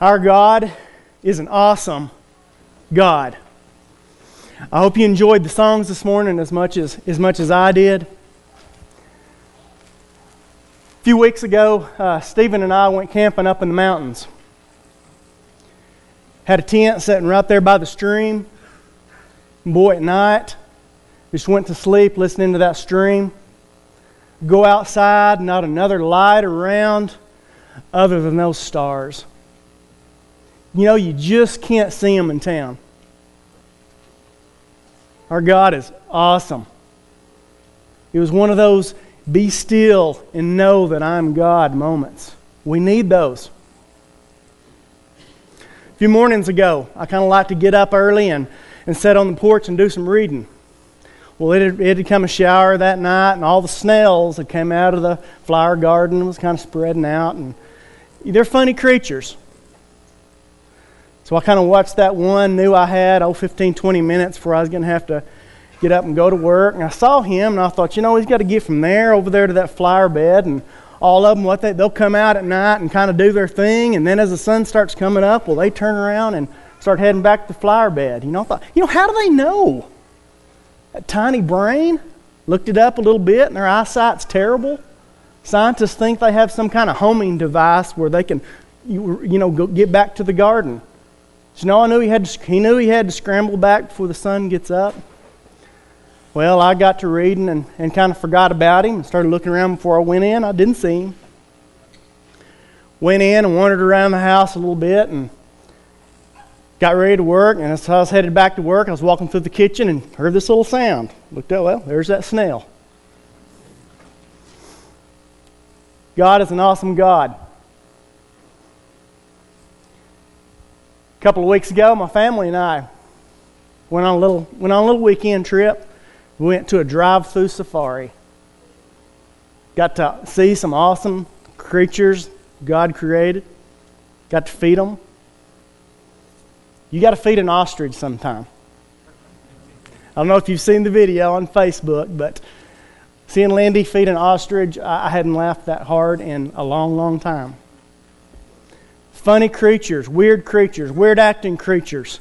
Our God is an awesome God. I hope you enjoyed the songs this morning as much as, as, much as I did. A few weeks ago, uh, Stephen and I went camping up in the mountains. Had a tent sitting right there by the stream. Boy, at night, just went to sleep listening to that stream. Go outside, not another light around other than those stars. You know, you just can't see them in town. Our God is awesome. It was one of those be still and know that I'm God moments. We need those. A few mornings ago, I kind of like to get up early and, and sit on the porch and do some reading. Well, it had, it had come a shower that night, and all the snails that came out of the flower garden was kind of spreading out. And they're funny creatures. So I kind of watched that one, knew I had, oh, 15, 20 minutes before I was going to have to get up and go to work. And I saw him, and I thought, you know, he's got to get from there over there to that flower bed. And all of them, what they, they'll come out at night and kind of do their thing. And then as the sun starts coming up, well, they turn around and start heading back to the flower bed. You know, I thought, you know, how do they know? That tiny brain looked it up a little bit, and their eyesight's terrible. Scientists think they have some kind of homing device where they can, you, you know, go, get back to the garden. So no, I knew he had to, he knew he had to scramble back before the sun gets up. Well, I got to reading and, and kind of forgot about him and started looking around before I went in. I didn't see him. Went in and wandered around the house a little bit and got ready to work. And as I was headed back to work, I was walking through the kitchen and heard this little sound. Looked up, well, there's that snail. God is an awesome God. Couple of weeks ago, my family and I went on a little, went on a little weekend trip. We went to a drive through safari. Got to see some awesome creatures God created. Got to feed them. You got to feed an ostrich sometime. I don't know if you've seen the video on Facebook, but seeing Lindy feed an ostrich, I hadn't laughed that hard in a long, long time funny creatures, weird creatures, weird acting creatures.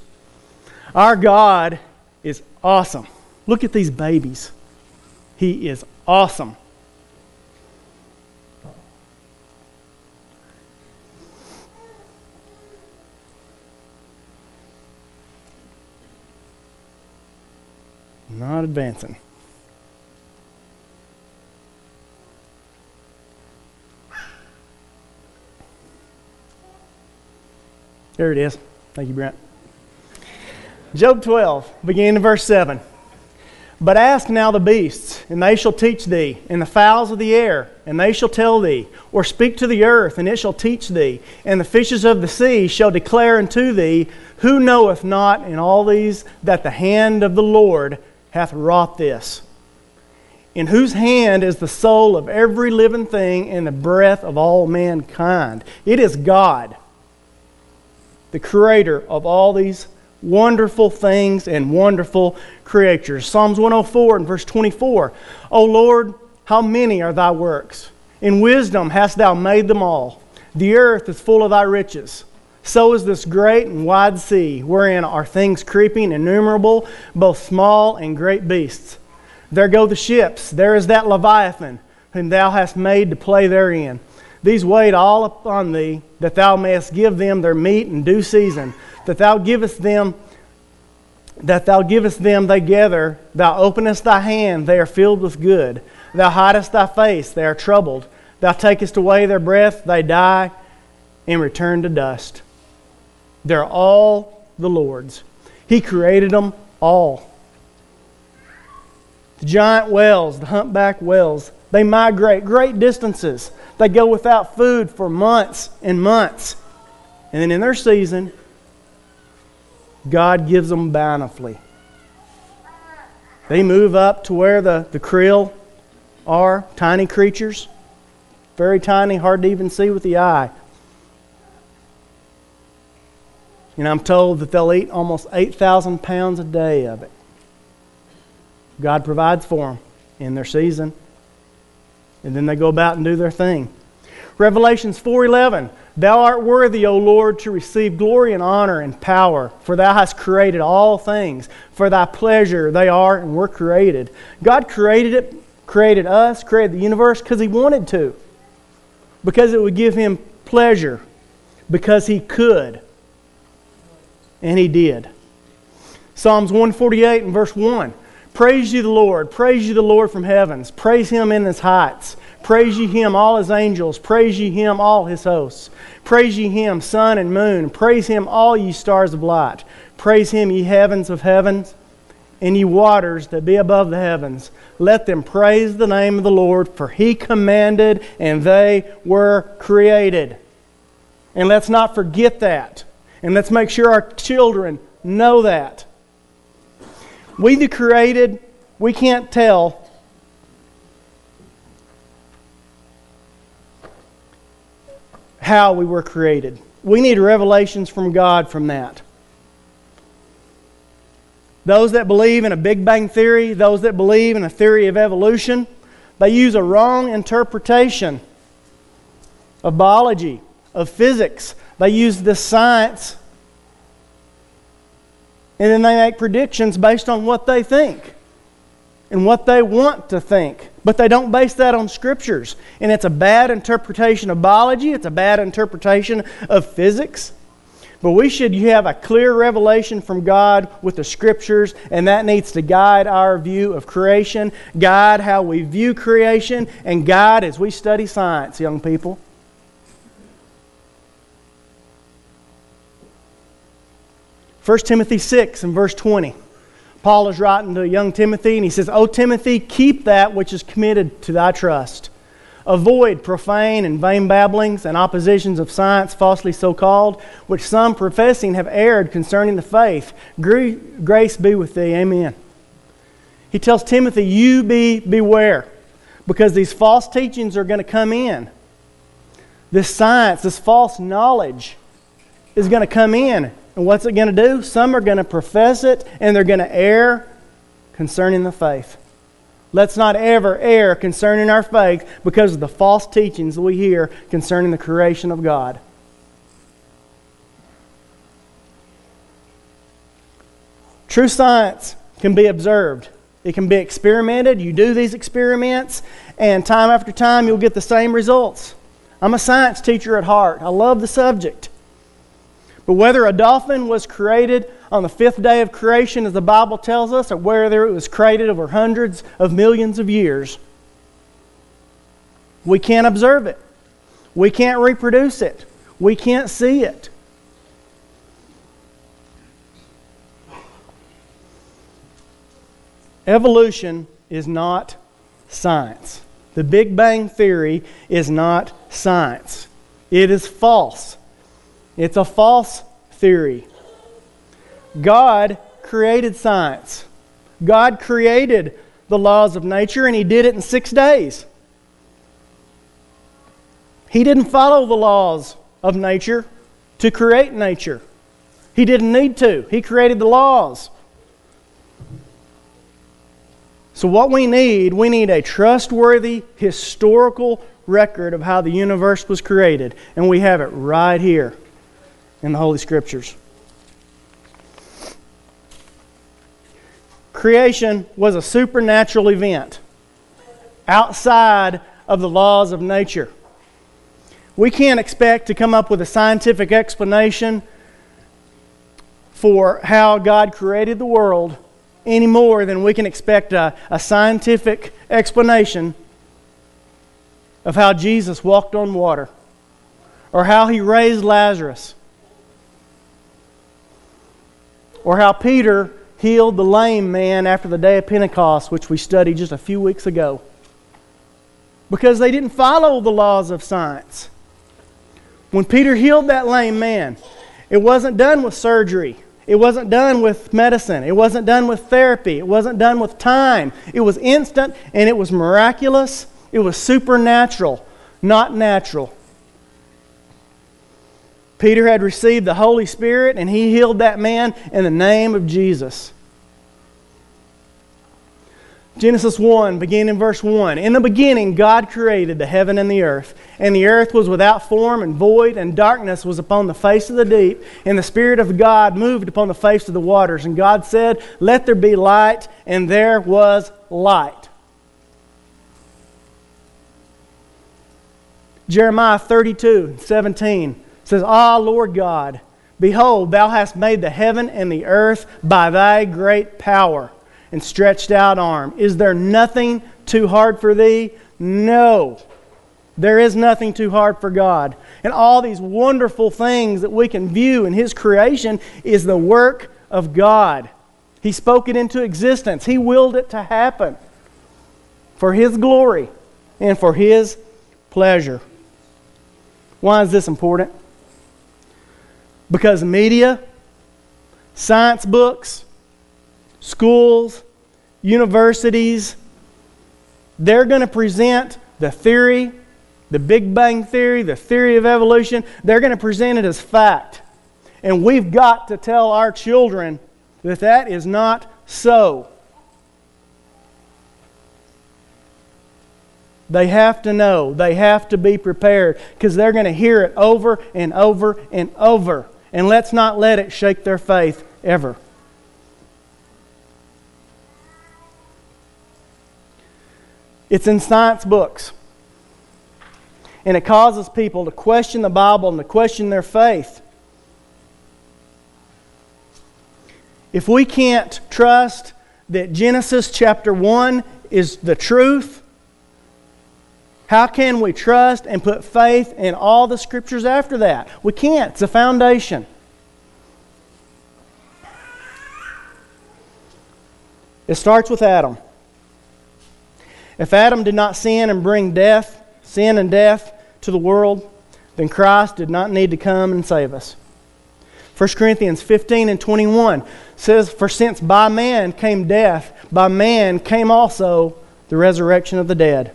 Our God is awesome. Look at these babies. He is awesome. Not advancing. There it is. Thank you, Brent. Job 12, beginning in verse 7. But ask now the beasts, and they shall teach thee, and the fowls of the air, and they shall tell thee. Or speak to the earth, and it shall teach thee. And the fishes of the sea shall declare unto thee, Who knoweth not in all these that the hand of the Lord hath wrought this? In whose hand is the soul of every living thing and the breath of all mankind? It is God the creator of all these wonderful things and wonderful creatures. Psalms 104 and verse 24. O Lord, how many are thy works? In wisdom hast thou made them all. The earth is full of thy riches. So is this great and wide sea, wherein are things creeping innumerable, both small and great beasts. There go the ships. There is that Leviathan, whom thou hast made to play therein. These wait all upon thee, that thou mayest give them their meat in due season, that thou givest them that thou givest them they gather, thou openest thy hand, they are filled with good. Thou hidest thy face, they are troubled. Thou takest away their breath, they die and return to dust. They're all the Lord's. He created them all. The giant whales, the humpback whales, they migrate great distances. They go without food for months and months. And then in their season, God gives them bountifully. They move up to where the, the krill are, tiny creatures, very tiny, hard to even see with the eye. And I'm told that they'll eat almost 8,000 pounds a day of it. God provides for them in their season and then they go about and do their thing. Revelations 4:11 Thou art worthy, O Lord, to receive glory and honor and power, for thou hast created all things. For thy pleasure they are and were created. God created it, created us, created the universe because he wanted to. Because it would give him pleasure. Because he could. And he did. Psalms 148 and verse 1. Praise you the Lord. Praise you the Lord from heavens. Praise him in his heights. Praise ye him, all his angels. Praise ye him, all his hosts. Praise ye him, sun and moon. Praise him, all ye stars of light. Praise him, ye heavens of heavens, and ye waters that be above the heavens. Let them praise the name of the Lord, for he commanded, and they were created. And let's not forget that. And let's make sure our children know that. We, the created, we can't tell how we were created. We need revelations from God from that. Those that believe in a Big Bang theory, those that believe in a theory of evolution, they use a wrong interpretation of biology, of physics. They use the science and then they make predictions based on what they think and what they want to think. But they don't base that on scriptures. And it's a bad interpretation of biology, it's a bad interpretation of physics. But we should have a clear revelation from God with the scriptures, and that needs to guide our view of creation, guide how we view creation, and guide as we study science, young people. First Timothy 6 and verse 20. Paul is writing to young Timothy, and he says, O Timothy, keep that which is committed to thy trust. Avoid profane and vain babblings and oppositions of science, falsely so called, which some professing have erred concerning the faith. Grace be with thee. Amen. He tells Timothy, You be beware, because these false teachings are going to come in. This science, this false knowledge is going to come in. And what's it going to do? Some are going to profess it and they're going to err concerning the faith. Let's not ever err concerning our faith because of the false teachings we hear concerning the creation of God. True science can be observed. It can be experimented. You do these experiments, and time after time, you'll get the same results. I'm a science teacher at heart. I love the subject. But whether a dolphin was created on the fifth day of creation, as the Bible tells us, or whether it was created over hundreds of millions of years, we can't observe it. We can't reproduce it. We can't see it. Evolution is not science. The Big Bang Theory is not science. It is false. It's a false theory. God created science. God created the laws of nature, and He did it in six days. He didn't follow the laws of nature to create nature. He didn't need to. He created the laws. So, what we need, we need a trustworthy historical record of how the universe was created. And we have it right here in the Holy Scriptures. Creation was a supernatural event outside of the laws of nature. We can't expect to come up with a scientific explanation for how God created the world any more than we can expect a, a scientific explanation of how Jesus walked on water or how he raised Lazarus or how Peter healed the lame man after the day of Pentecost, which we studied just a few weeks ago. Because they didn't follow the laws of science. When Peter healed that lame man, it wasn't done with surgery. It wasn't done with medicine. It wasn't done with therapy. It wasn't done with time. It was instant and it was miraculous. It was supernatural, not natural. Peter had received the Holy Spirit and he healed that man in the name of Jesus. Genesis 1, beginning in verse 1. In the beginning, God created the heaven and the earth. And the earth was without form and void, and darkness was upon the face of the deep. And the Spirit of God moved upon the face of the waters. And God said, Let there be light, and there was light. Jeremiah 32, 17 says, Ah, Lord God, behold, thou hast made the heaven and the earth by thy great power and stretched out arm. Is there nothing too hard for thee? No. There is nothing too hard for God. And all these wonderful things that we can view in His creation is the work of God. He spoke it into existence, He willed it to happen for His glory and for His pleasure. Why is this important? Because media, science books, schools, universities, they're going to present the theory, the Big Bang Theory, the theory of evolution, they're going to present it as fact. And we've got to tell our children that that is not so. They have to know. They have to be prepared because they're going to hear it over and over and over. And let's not let it shake their faith ever. It's in science books. And it causes people to question the Bible and to question their faith. If we can't trust that Genesis chapter 1 is the truth, how can we trust and put faith in all the scriptures after that? We can't. It's a foundation. It starts with Adam. If Adam did not sin and bring death, sin and death to the world, then Christ did not need to come and save us. 1 Corinthians 15 and 21 says, For since by man came death, by man came also the resurrection of the dead.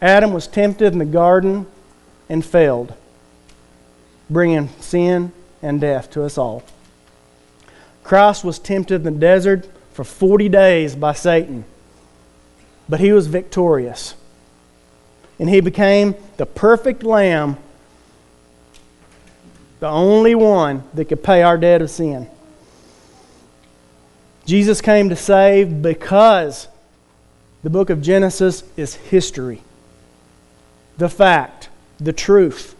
Adam was tempted in the garden and failed, bringing sin and death to us all. Christ was tempted in the desert for 40 days by Satan but he was victorious. And he became the perfect lamb, the only one that could pay our debt of sin. Jesus came to save because the book of Genesis is history, the fact, the truth.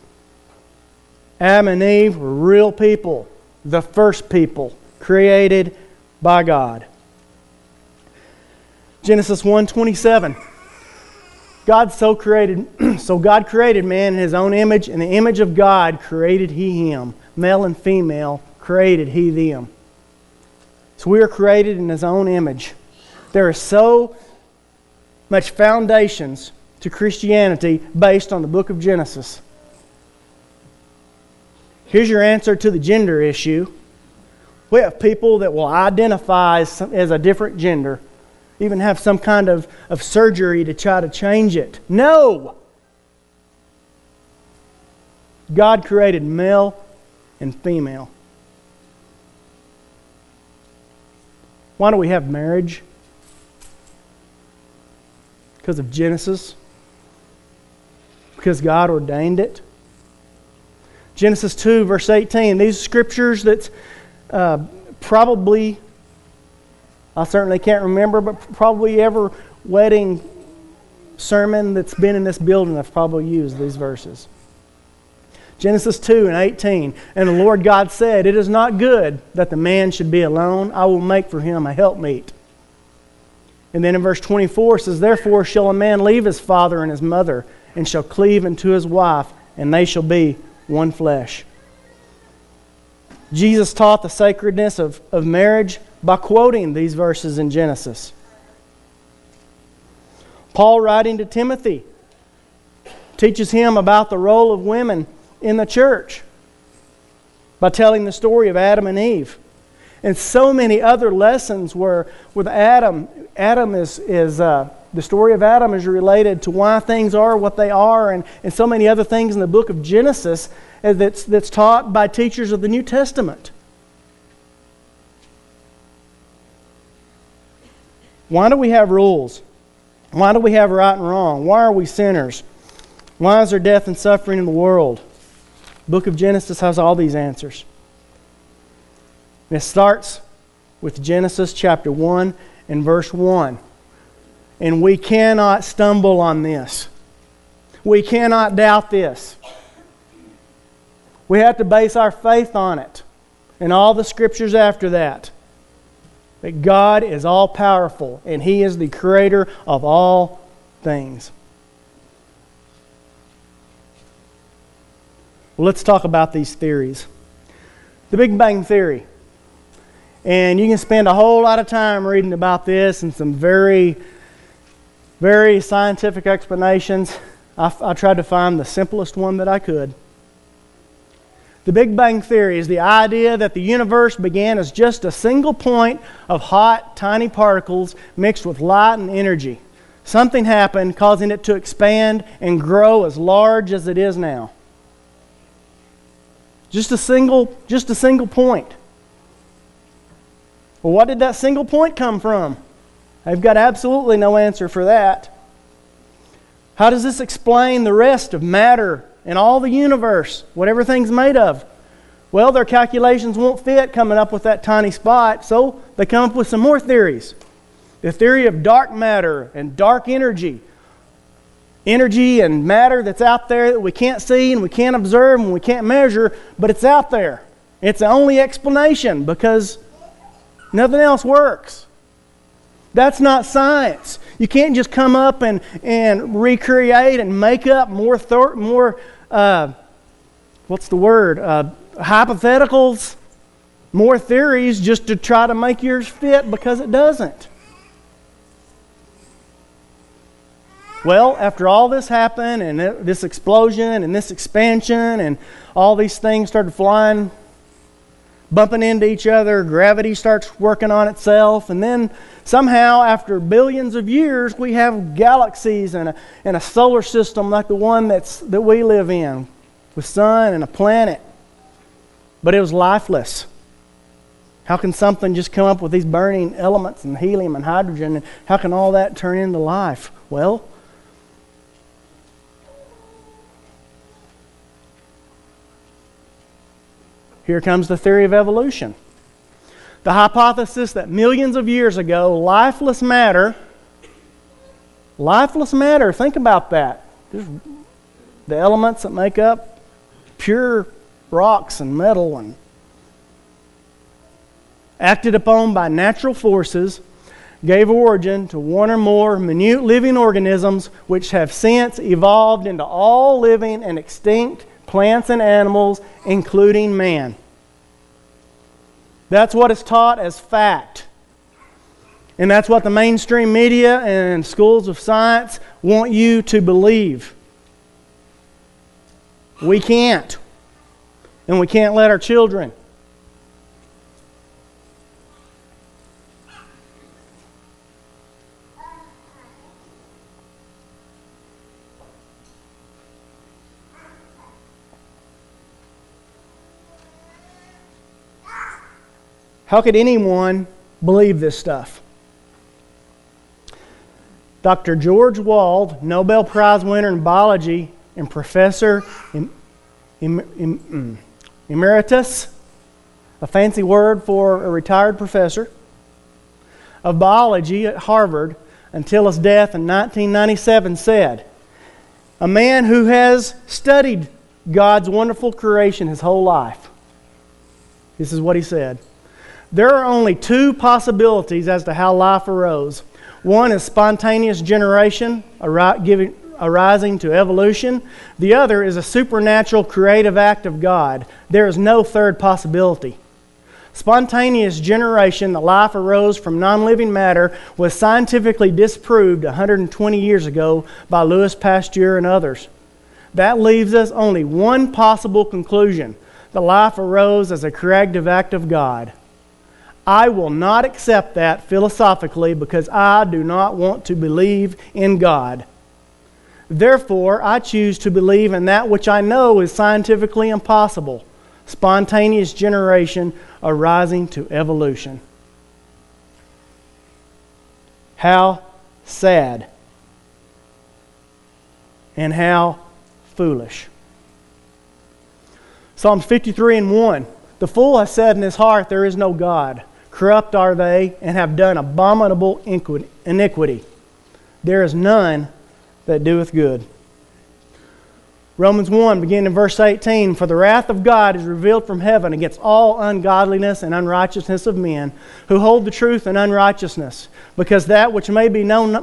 Adam and Eve were real people, the first people created by God. Genesis 1:27. God so created so God created man in his own image in the image of God created he him male and female created he them so we are created in his own image there are so much foundations to Christianity based on the book of Genesis here's your answer to the gender issue we have people that will identify as, as a different gender even have some kind of, of surgery to try to change it. No! God created male and female. Why do we have marriage? Because of Genesis? Because God ordained it? Genesis 2, verse 18. These scriptures that uh, probably I certainly can't remember, but probably every wedding sermon that's been in this building, I've probably used these verses. Genesis 2 and 18. And the Lord God said, It is not good that the man should be alone. I will make for him a helpmeet. And then in verse 24 says, Therefore shall a man leave his father and his mother, and shall cleave unto his wife, and they shall be one flesh. Jesus taught the sacredness of, of marriage by quoting these verses in Genesis. Paul, writing to Timothy, teaches him about the role of women in the church by telling the story of Adam and Eve. And so many other lessons where with Adam, Adam is, is uh, the story of Adam is related to why things are what they are, and, and so many other things in the book of Genesis uh, that's, that's taught by teachers of the New Testament. Why do we have rules? Why do we have right and wrong? Why are we sinners? Why is there death and suffering in the world? The book of Genesis has all these answers. And it starts with Genesis chapter 1 and verse 1. And we cannot stumble on this. We cannot doubt this. We have to base our faith on it and all the scriptures after that. That God is all powerful and He is the creator of all things. Well, let's talk about these theories. The Big Bang Theory. And you can spend a whole lot of time reading about this and some very, very scientific explanations. I, I tried to find the simplest one that I could. The Big Bang Theory is the idea that the universe began as just a single point of hot, tiny particles mixed with light and energy. Something happened, causing it to expand and grow as large as it is now. Just a single, just a single point. Well, what did that single point come from? I've got absolutely no answer for that. How does this explain the rest of matter and all the universe, what everything's made of? Well, their calculations won't fit coming up with that tiny spot, so they come up with some more theories. The theory of dark matter and dark energy energy and matter that's out there that we can't see and we can't observe and we can't measure, but it's out there. It's the only explanation because nothing else works. That's not science. You can't just come up and, and recreate and make up more, thor- more uh, what's the word, uh, hypotheticals, more theories just to try to make yours fit because it doesn't. Well, after all this happened, and this explosion, and this expansion, and all these things started flying, bumping into each other, gravity starts working on itself, and then somehow, after billions of years, we have galaxies and a, and a solar system like the one that's, that we live in, with sun and a planet. But it was lifeless. How can something just come up with these burning elements and helium and hydrogen? And how can all that turn into life? Well, Here comes the theory of evolution. The hypothesis that millions of years ago, lifeless matter, lifeless matter, think about that. Just the elements that make up pure rocks and metal and acted upon by natural forces gave origin to one or more minute living organisms which have since evolved into all living and extinct plants and animals, including man. That's what is taught as fact. And that's what the mainstream media and schools of science want you to believe. We can't. And we can't let our children. How could anyone believe this stuff? Dr. George Wald, Nobel Prize winner in biology and professor em, em, em, emeritus, a fancy word for a retired professor of biology at Harvard until his death in 1997, said, A man who has studied God's wonderful creation his whole life. This is what he said. There are only two possibilities as to how life arose. One is spontaneous generation, arising to evolution. The other is a supernatural creative act of God. There is no third possibility. Spontaneous generation, the life arose from non living matter, was scientifically disproved 120 years ago by Louis Pasteur and others. That leaves us only one possible conclusion the life arose as a creative act of God. I will not accept that philosophically because I do not want to believe in God. Therefore, I choose to believe in that which I know is scientifically impossible spontaneous generation arising to evolution. How sad. And how foolish. Psalms 53 and 1. The fool has said in his heart, There is no God. Corrupt are they, and have done abominable iniquity. There is none that doeth good. Romans 1, beginning in verse 18 For the wrath of God is revealed from heaven against all ungodliness and unrighteousness of men who hold the truth in unrighteousness, because that which may be known,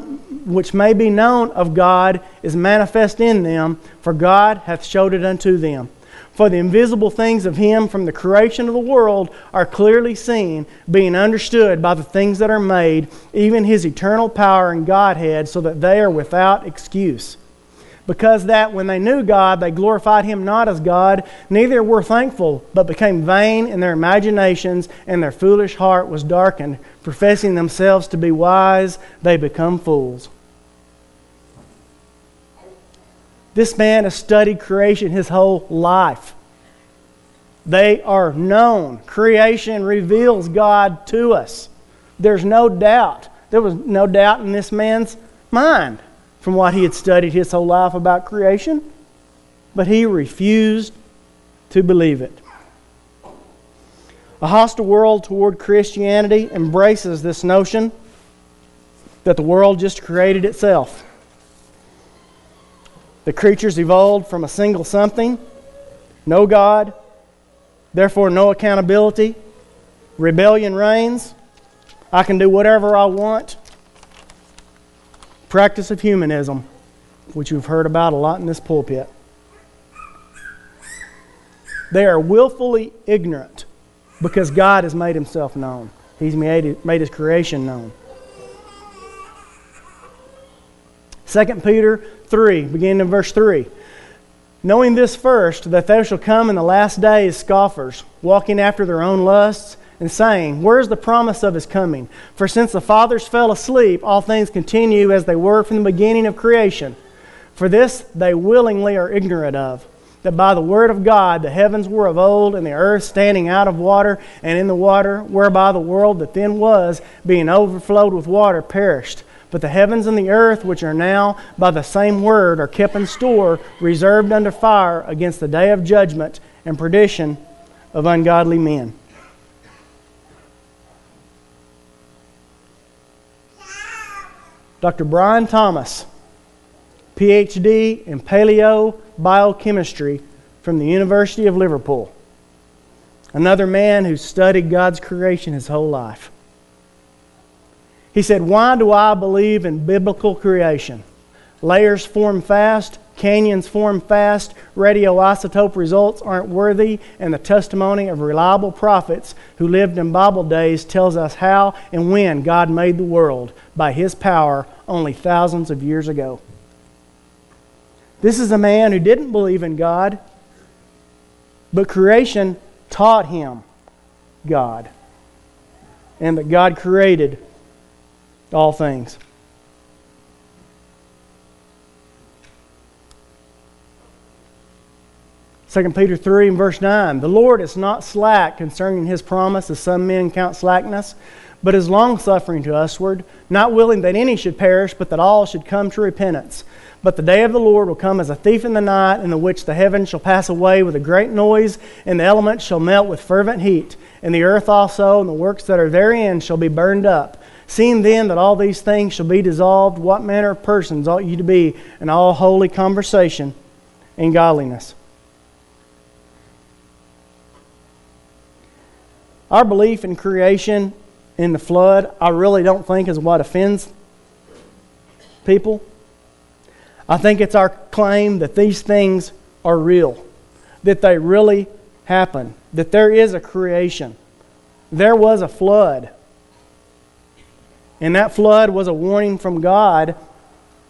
which may be known of God is manifest in them, for God hath showed it unto them. For the invisible things of Him from the creation of the world are clearly seen, being understood by the things that are made, even His eternal power and Godhead, so that they are without excuse because that when they knew God, they glorified him not as God, neither were thankful, but became vain in their imaginations, and their foolish heart was darkened. Professing themselves to be wise, they become fools. This man has studied creation his whole life. They are known. Creation reveals God to us. There's no doubt. There was no doubt in this man's mind from what he had studied his whole life about creation, but he refused to believe it. A hostile world toward Christianity embraces this notion that the world just created itself. The creatures evolved from a single something, no God, therefore no accountability. Rebellion reigns. I can do whatever I want practice of humanism, which you've heard about a lot in this pulpit. They are willfully ignorant because God has made himself known. He's made, made his creation known. 2 Peter 3, beginning in verse 3. Knowing this first, that there shall come in the last days scoffers, walking after their own lusts and saying, Where is the promise of his coming? For since the fathers fell asleep, all things continue as they were from the beginning of creation. For this they willingly are ignorant of, that by the word of God the heavens were of old, and the earth standing out of water and in the water, whereby the world that then was, being overflowed with water, perished. But the heavens and the earth, which are now by the same word, are kept in store, reserved under fire against the day of judgment and perdition of ungodly men. Dr. Brian Thomas, PhD in paleo biochemistry from the University of Liverpool. Another man who studied God's creation his whole life. He said, Why do I believe in biblical creation? Layers form fast, Canyons form fast, radioisotope results aren't worthy, and the testimony of reliable prophets who lived in Bible days tells us how and when God made the world by His power only thousands of years ago. This is a man who didn't believe in God, but creation taught him God, and that God created all things. 2 Peter 3 and verse 9 The Lord is not slack concerning his promise, as some men count slackness, but is longsuffering to usward, not willing that any should perish, but that all should come to repentance. But the day of the Lord will come as a thief in the night, in the which the heavens shall pass away with a great noise, and the elements shall melt with fervent heat, and the earth also, and the works that are therein shall be burned up. Seeing then that all these things shall be dissolved, what manner of persons ought you to be in all holy conversation and godliness? Our belief in creation in the flood, I really don't think is what offends people. I think it's our claim that these things are real, that they really happen, that there is a creation. There was a flood. And that flood was a warning from God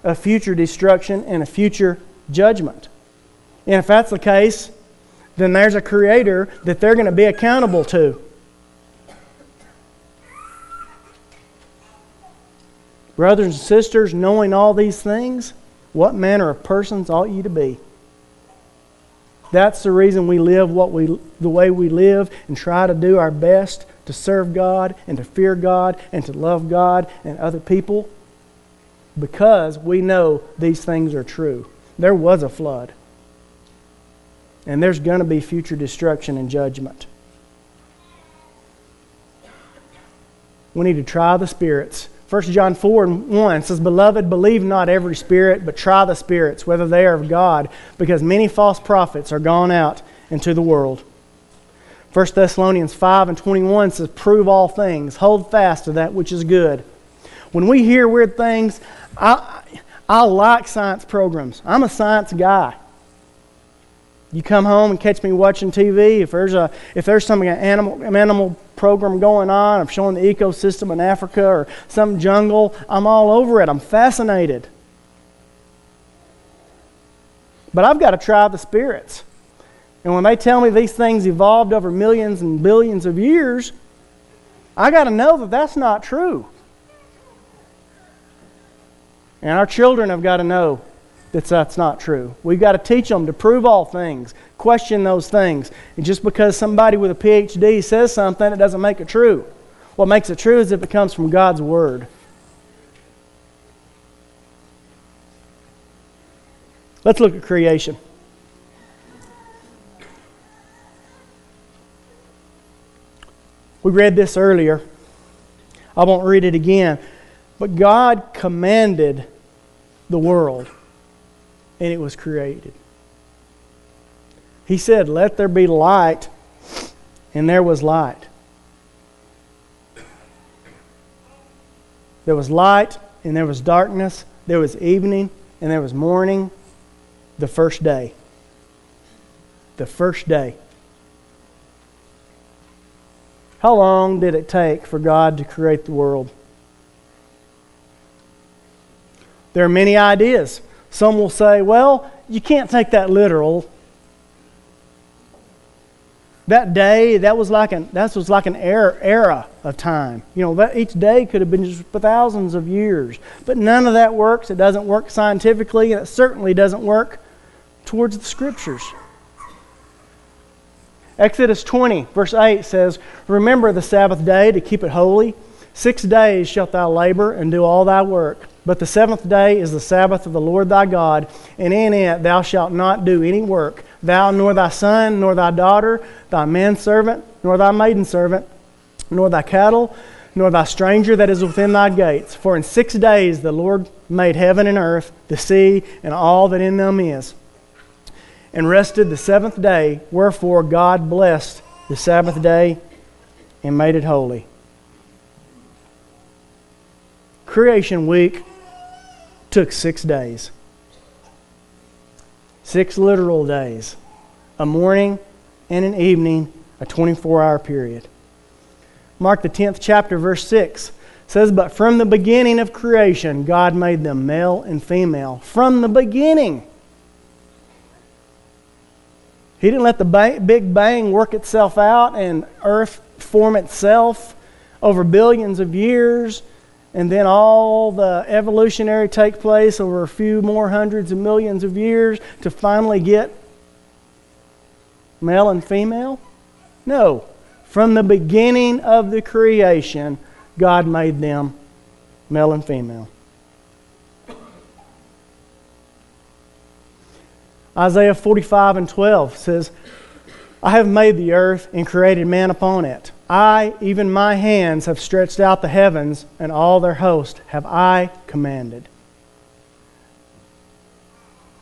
of future destruction and a future judgment. And if that's the case, then there's a creator that they're going to be accountable to. Brothers and sisters, knowing all these things, what manner of persons ought you to be? That's the reason we live what we, the way we live and try to do our best to serve God and to fear God and to love God and other people because we know these things are true. There was a flood, and there's going to be future destruction and judgment. We need to try the spirits. 1 John 4 and 1 says, Beloved, believe not every spirit, but try the spirits, whether they are of God, because many false prophets are gone out into the world. 1 Thessalonians 5 and 21 says, Prove all things, hold fast to that which is good. When we hear weird things, I, I like science programs. I'm a science guy. You come home and catch me watching TV. If there's a if there's some animal animal program going on, I'm showing the ecosystem in Africa or some jungle, I'm all over it. I'm fascinated. But I've got to try the spirits. And when they tell me these things evolved over millions and billions of years, I got to know that that's not true. And our children have got to know that that's not true. We've got to teach them to prove all things, question those things. And just because somebody with a PhD says something, it doesn't make it true. What makes it true is if it comes from God's Word. Let's look at creation. We read this earlier. I won't read it again. But God commanded the world, and it was created. He said, Let there be light, and there was light. There was light, and there was darkness. There was evening, and there was morning the first day. The first day. How long did it take for God to create the world? There are many ideas. Some will say, well, you can't take that literal. That day, that was like an, that was like an era, era of time. You know, that, each day could have been just for thousands of years. But none of that works. It doesn't work scientifically, and it certainly doesn't work towards the Scriptures. Exodus 20, verse 8 says, Remember the Sabbath day to keep it holy. Six days shalt thou labor and do all thy work. But the seventh day is the Sabbath of the Lord thy God, and in it thou shalt not do any work, thou nor thy son, nor thy daughter, thy manservant, nor thy maidservant, nor thy cattle, nor thy stranger that is within thy gates. For in six days the Lord made heaven and earth, the sea, and all that in them is, and rested the seventh day. Wherefore God blessed the Sabbath day and made it holy. Creation week took six days. Six literal days. A morning and an evening, a 24 hour period. Mark the 10th chapter, verse 6 says, But from the beginning of creation, God made them male and female. From the beginning. He didn't let the Big Bang work itself out and Earth form itself over billions of years and then all the evolutionary take place over a few more hundreds of millions of years to finally get male and female? No. From the beginning of the creation, God made them male and female. Isaiah 45 and 12 says, I have made the earth and created man upon it. I, even my hands, have stretched out the heavens, and all their host have I commanded.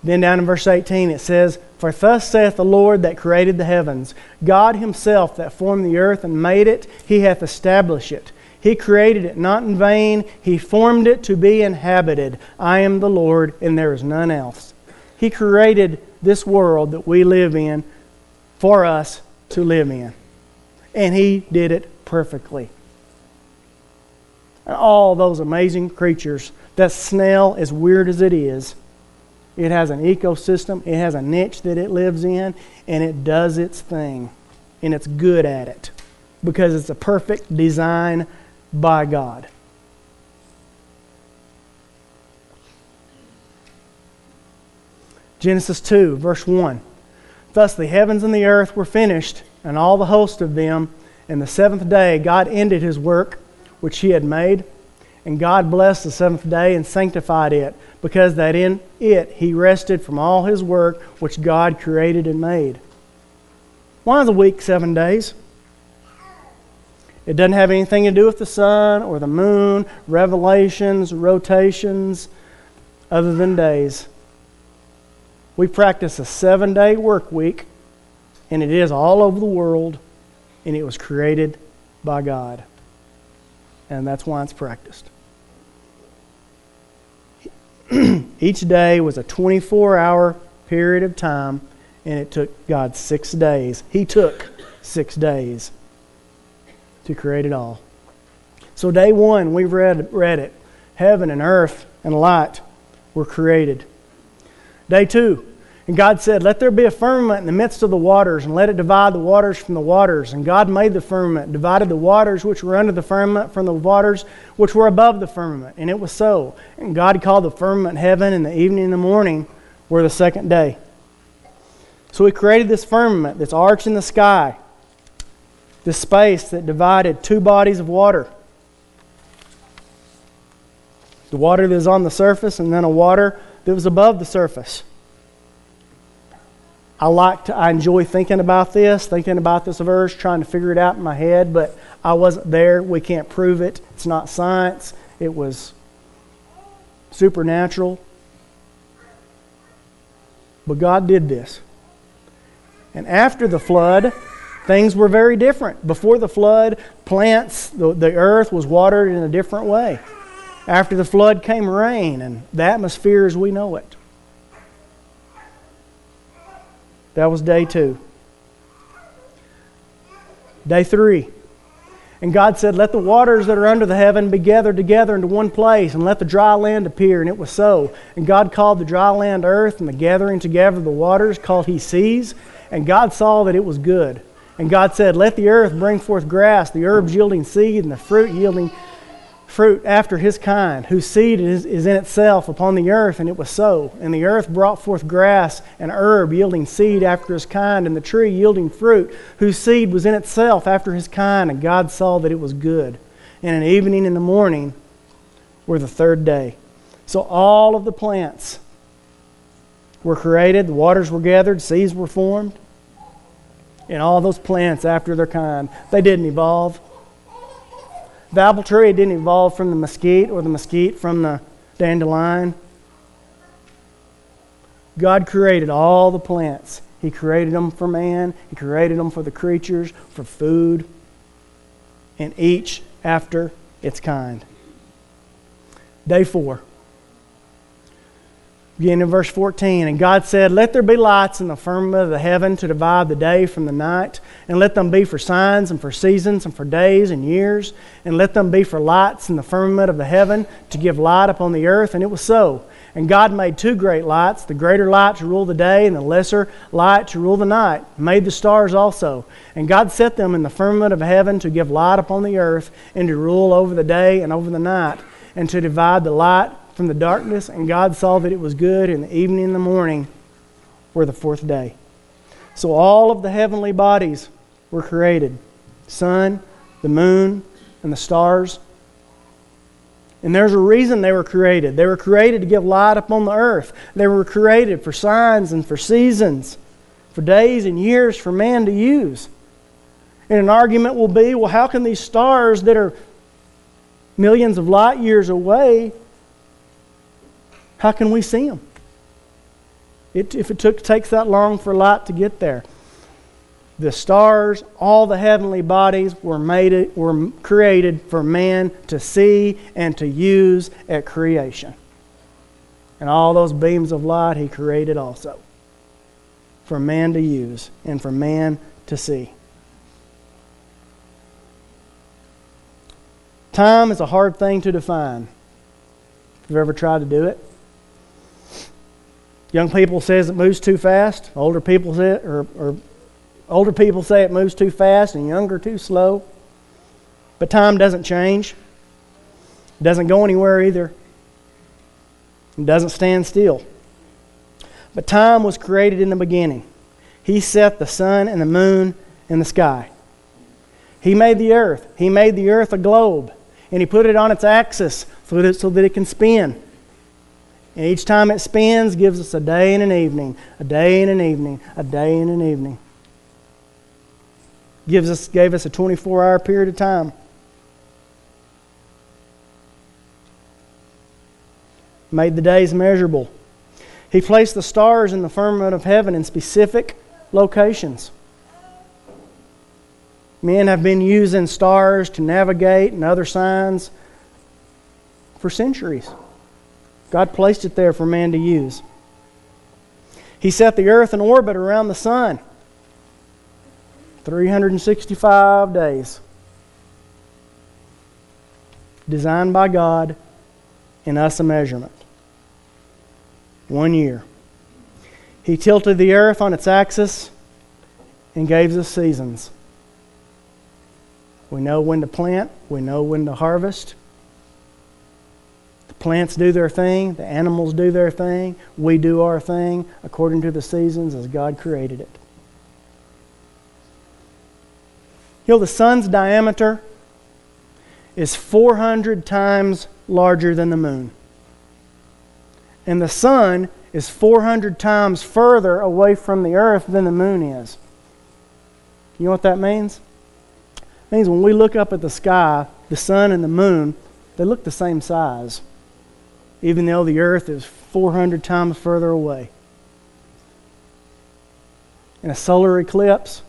Then down in verse 18 it says, For thus saith the Lord that created the heavens, God himself that formed the earth and made it, he hath established it. He created it not in vain, he formed it to be inhabited. I am the Lord, and there is none else. He created this world that we live in for us to live in and he did it perfectly. And all those amazing creatures. That snail, as weird as it is, it has an ecosystem, it has a niche that it lives in, and it does its thing. And it's good at it because it's a perfect design by God. Genesis 2, verse 1. Thus the heavens and the earth were finished, and all the host of them. And the seventh day, God ended his work which he had made. And God blessed the seventh day and sanctified it, because that in it he rested from all his work which God created and made. Why is a week seven days? It doesn't have anything to do with the sun or the moon, revelations, rotations, other than days. We practice a seven day work week, and it is all over the world, and it was created by God. And that's why it's practiced. Each day was a 24 hour period of time, and it took God six days. He took six days to create it all. So, day one, we read, read it. Heaven and earth and light were created. Day two, and God said, Let there be a firmament in the midst of the waters, and let it divide the waters from the waters. And God made the firmament, divided the waters which were under the firmament from the waters which were above the firmament. And it was so. And God called the firmament heaven, and the evening and the morning were the second day. So He created this firmament, this arch in the sky, this space that divided two bodies of water the water that is on the surface, and then a water that was above the surface. I like to, I enjoy thinking about this, thinking about this verse, trying to figure it out in my head, but I wasn't there. We can't prove it. It's not science. It was supernatural. But God did this. And after the flood, things were very different. Before the flood, plants, the, the earth was watered in a different way. After the flood came rain and the atmosphere as we know it. That was day two. Day three. And God said, Let the waters that are under the heaven be gathered together into one place, and let the dry land appear. And it was so. And God called the dry land earth, and the gathering together of the waters called he seas. And God saw that it was good. And God said, Let the earth bring forth grass, the herbs yielding seed, and the fruit yielding fruit after his kind, whose seed is, is in itself upon the earth. And it was so. And the earth brought forth grass and herb yielding seed after his kind, and the tree yielding fruit, whose seed was in itself after his kind. And God saw that it was good. And an evening and the morning were the third day. So all of the plants were created, the waters were gathered, seas were formed and all those plants after their kind. They didn't evolve. The apple tree didn't evolve from the mesquite or the mesquite from the dandelion. God created all the plants. He created them for man, He created them for the creatures, for food, and each after its kind. Day four. Beginning in verse 14. And God said, Let there be lights in the firmament of the heaven to divide the day from the night, and let them be for signs and for seasons and for days and years, and let them be for lights in the firmament of the heaven to give light upon the earth. And it was so. And God made two great lights, the greater light to rule the day, and the lesser light to rule the night. Made the stars also. And God set them in the firmament of heaven to give light upon the earth, and to rule over the day and over the night, and to divide the light from the darkness, and God saw that it was good, and the evening and the morning were the fourth day. So all of the heavenly bodies were created sun, the moon, and the stars. And there's a reason they were created. They were created to give light upon the earth. They were created for signs and for seasons, for days and years for man to use. And an argument will be well, how can these stars that are millions of light years away how can we see them? It, if it took, takes that long for light to get there. The stars, all the heavenly bodies were, made, were created for man to see and to use at creation. And all those beams of light he created also for man to use and for man to see. Time is a hard thing to define. Have you ever tried to do it? Young people says it moves too fast. Older people say it, or, or older people say it moves too fast, and younger too slow. But time doesn't change. It doesn't go anywhere either. It doesn't stand still. But time was created in the beginning. He set the sun and the moon in the sky. He made the earth. He made the earth a globe, and He put it on its axis so that it, so that it can spin. And each time it spins, gives us a day and an evening, a day and an evening, a day and an evening. Gives us, gave us a 24 hour period of time. Made the days measurable. He placed the stars in the firmament of heaven in specific locations. Men have been using stars to navigate and other signs for centuries. God placed it there for man to use. He set the earth in orbit around the sun 365 days. Designed by God in us a measurement. One year. He tilted the earth on its axis and gave us seasons. We know when to plant, we know when to harvest. Plants do their thing, the animals do their thing, we do our thing according to the seasons as God created it. You know, the sun's diameter is 400 times larger than the moon. And the sun is 400 times further away from the earth than the moon is. You know what that means? It means when we look up at the sky, the sun and the moon, they look the same size, even though the earth is 400 times further away. In a solar eclipse,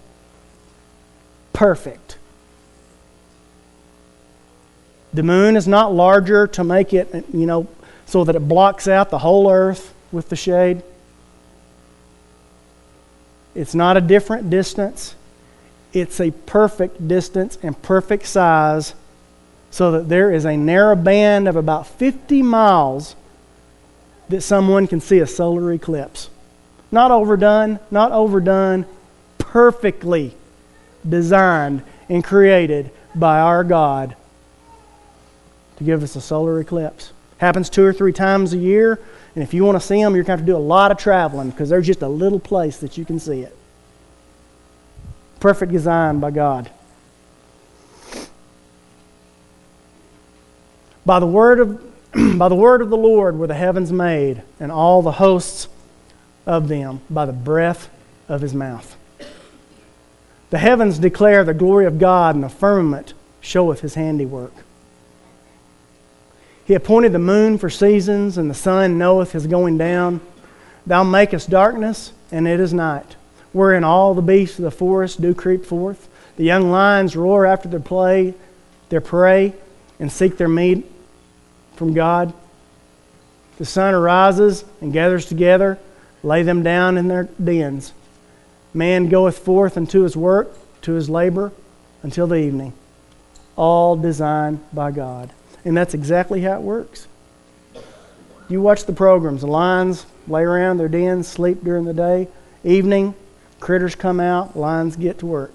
perfect. The moon is not larger to make it, you know, so that it blocks out the whole earth with the shade. It's not a different distance. It's a perfect distance and perfect size so that there is a narrow band of about 50 miles that someone can see a solar eclipse. Not overdone, not overdone, perfectly designed and created by our God to give us a solar eclipse. Happens two or three times a year, and if you want to see them, you're going to have to do a lot of traveling because there's just a little place that you can see it perfect design by God. By the word of by the word of the Lord were the heavens made, and all the hosts of them by the breath of his mouth. The heavens declare the glory of God, and the firmament showeth his handiwork. He appointed the moon for seasons, and the sun knoweth his going down. Thou makest darkness, and it is night wherein all the beasts of the forest do creep forth. The young lions roar after their play, their prey, and seek their meat from God. The sun arises and gathers together, lay them down in their dens. Man goeth forth unto his work, to his labor, until the evening. All designed by God. And that's exactly how it works. You watch the programs. The lions lay around their dens, sleep during the day. Evening, Critters come out, lions get to work.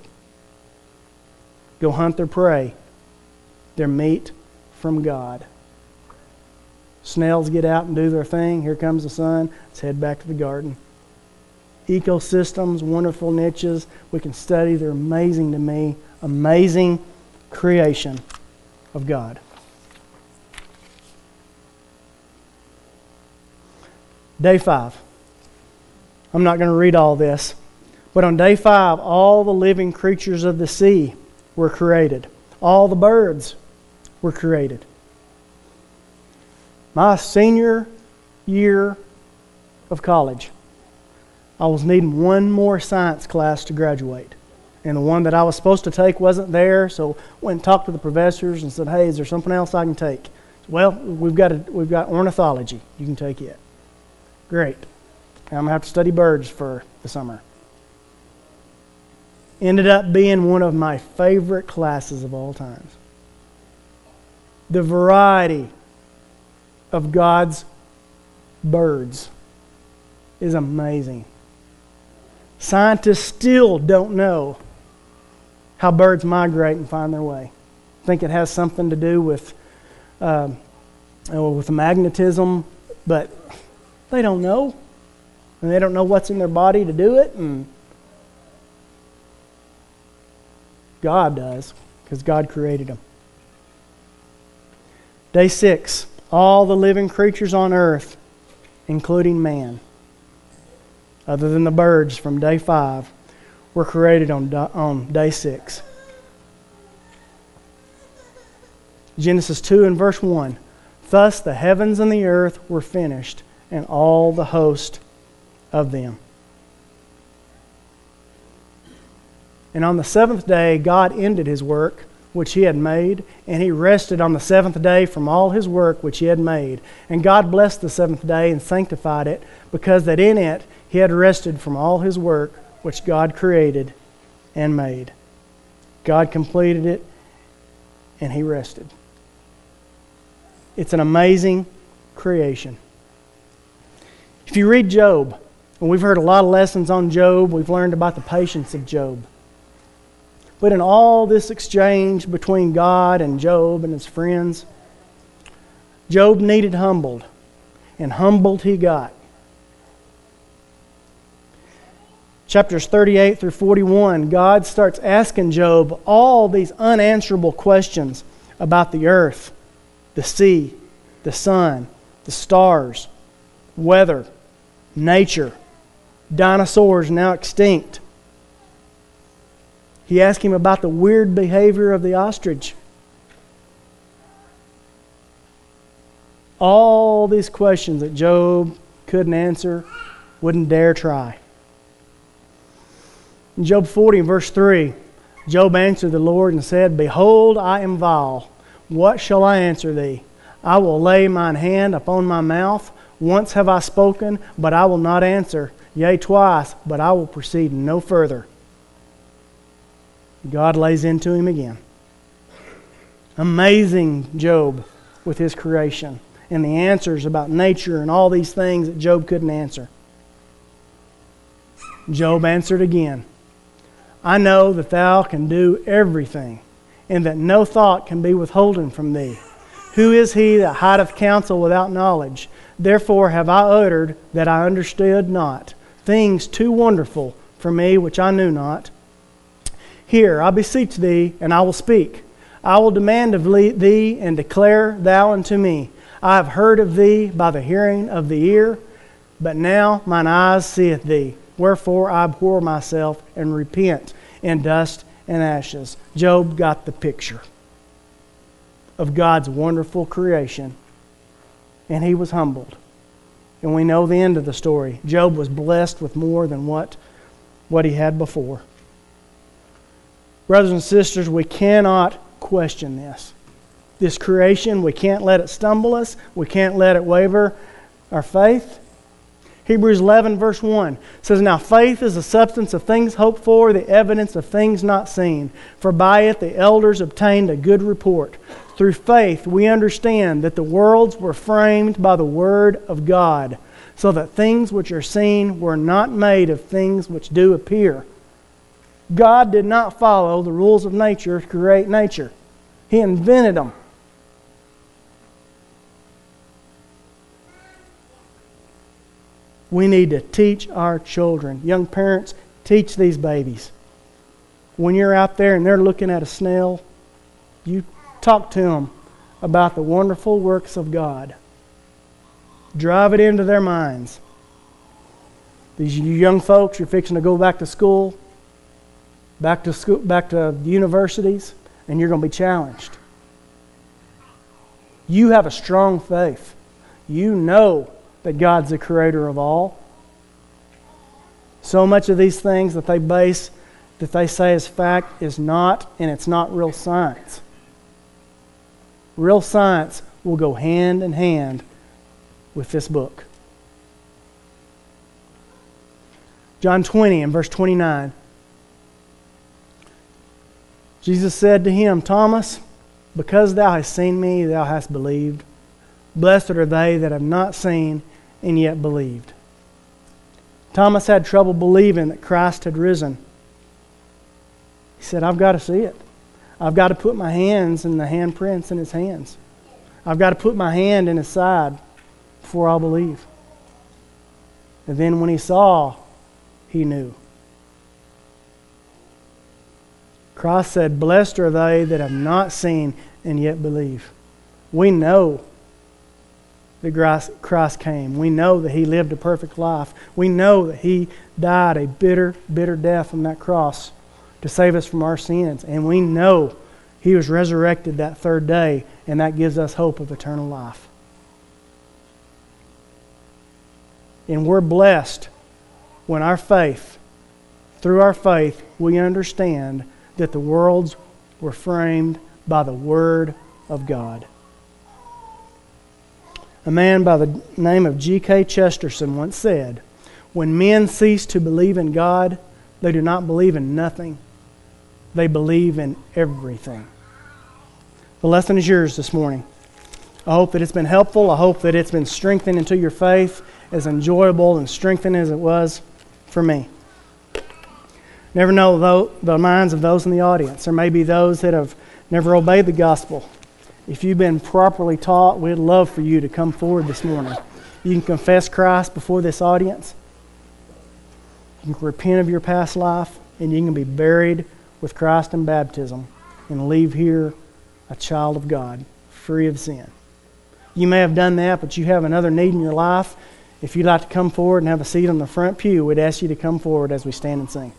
Go hunt their prey, their meat from God. Snails get out and do their thing. Here comes the sun. Let's head back to the garden. Ecosystems, wonderful niches. We can study. They're amazing to me. Amazing creation of God. Day five. I'm not going to read all this. But on day five, all the living creatures of the sea were created, all the birds were created. My senior year of college, I was needing one more science class to graduate. And the one that I was supposed to take wasn't there, so went and talked to the professors and said, Hey, is there something else I can take? Well, we've got, a, we've got ornithology. You can take it. Great. I'm going to have to study birds for the summer ended up being one of my favorite classes of all times. The variety of God's birds is amazing. Scientists still don't know how birds migrate and find their way. I think it has something to do with uh, with magnetism, but they don't know, and they don't know what's in their body to do it, and God does. because God created them. Day six, all the living creatures on earth, including man, other than the birds from day five, were created on, on day six. Genesis 2 and verse 1. Thus the heavens and the earth were finished, and all the host of them. And on the seventh day, God ended his work which he had made, and he rested on the seventh day from all his work which he had made. And God blessed the seventh day and sanctified it, because that in it he had rested from all his work which God created and made. God completed it, and he rested. It's an amazing creation. If you read Job, and we've heard a lot of lessons on Job, we've learned about the patience of Job. But in all this exchange between God and Job and his friends, Job needed humbled, and humbled he got. Chapters 38 through 41, God starts asking Job all these unanswerable questions about the earth, the sea, the sun, the stars, weather, nature, dinosaurs now extinct, he asked him about the weird behavior of the ostrich. All these questions that Job couldn't answer, wouldn't dare try. In Job 40, verse 3, Job answered the Lord and said, Behold, I am vile. What shall I answer thee? I will lay mine hand upon my mouth. Once have I spoken, but I will not answer. Yea, twice, but I will proceed no further. God lays into him again. Amazing Job with his creation and the answers about nature and all these things that Job couldn't answer. Job answered again I know that thou can do everything, and that no thought can be withholden from thee. Who is he that hideth counsel without knowledge? Therefore have I uttered that I understood not, things too wonderful for me which I knew not. Hear, I beseech thee, and I will speak. I will demand of thee, and declare thou unto me. I have heard of thee by the hearing of the ear, but now mine eyes seeth thee. Wherefore I abhor myself and repent in dust and ashes. Job got the picture of God's wonderful creation, and he was humbled. And we know the end of the story. Job was blessed with more than what, what he had before. Brothers and sisters, we cannot question this. This creation, we can't let it stumble us. We can't let it waver our faith. Hebrews 11, verse 1 says, Now faith is the substance of things hoped for, the evidence of things not seen. For by it the elders obtained a good report. Through faith we understand that the worlds were framed by the word of God, so that things which are seen were not made of things which do appear. God did not follow the rules of nature to create nature, He invented them. We need to teach our children. Young parents, teach these babies. When you're out there and they're looking at a snail, you talk to them about the wonderful works of God. Drive it into their minds. These young folks, you're fixing to go back to school back to school, back to universities, and you're going to be challenged. You have a strong faith. You know that God's the creator of all. So much of these things that they base, that they say is fact, is not, and it's not real science. Real science will go hand in hand with this book. John 20 and verse 29. Jesus said to him, Thomas, because thou hast seen me, thou hast believed. Blessed are they that have not seen and yet believed. Thomas had trouble believing that Christ had risen. He said, I've got to see it. I've got to put my hands in the handprints in his hands. I've got to put my hand in his side before I'll believe. And then when he saw, he knew. Christ said, Blessed are they that have not seen and yet believe. We know that Christ came. We know that He lived a perfect life. We know that He died a bitter, bitter death on that cross to save us from our sins. And we know He was resurrected that third day, and that gives us hope of eternal life. And we're blessed when our faith, through our faith, we understand that the worlds were framed by the Word of God. A man by the name of G.K. Chesterton once said, When men cease to believe in God, they do not believe in nothing, they believe in everything. The lesson is yours this morning. I hope that it's been helpful. I hope that it's been strengthened into your faith, as enjoyable and strengthening as it was for me. Never know though, the minds of those in the audience. There may be those that have never obeyed the gospel. If you've been properly taught, we'd love for you to come forward this morning. You can confess Christ before this audience. You can repent of your past life, and you can be buried with Christ in baptism and leave here a child of God, free of sin. You may have done that, but you have another need in your life. If you'd like to come forward and have a seat on the front pew, we'd ask you to come forward as we stand and sing.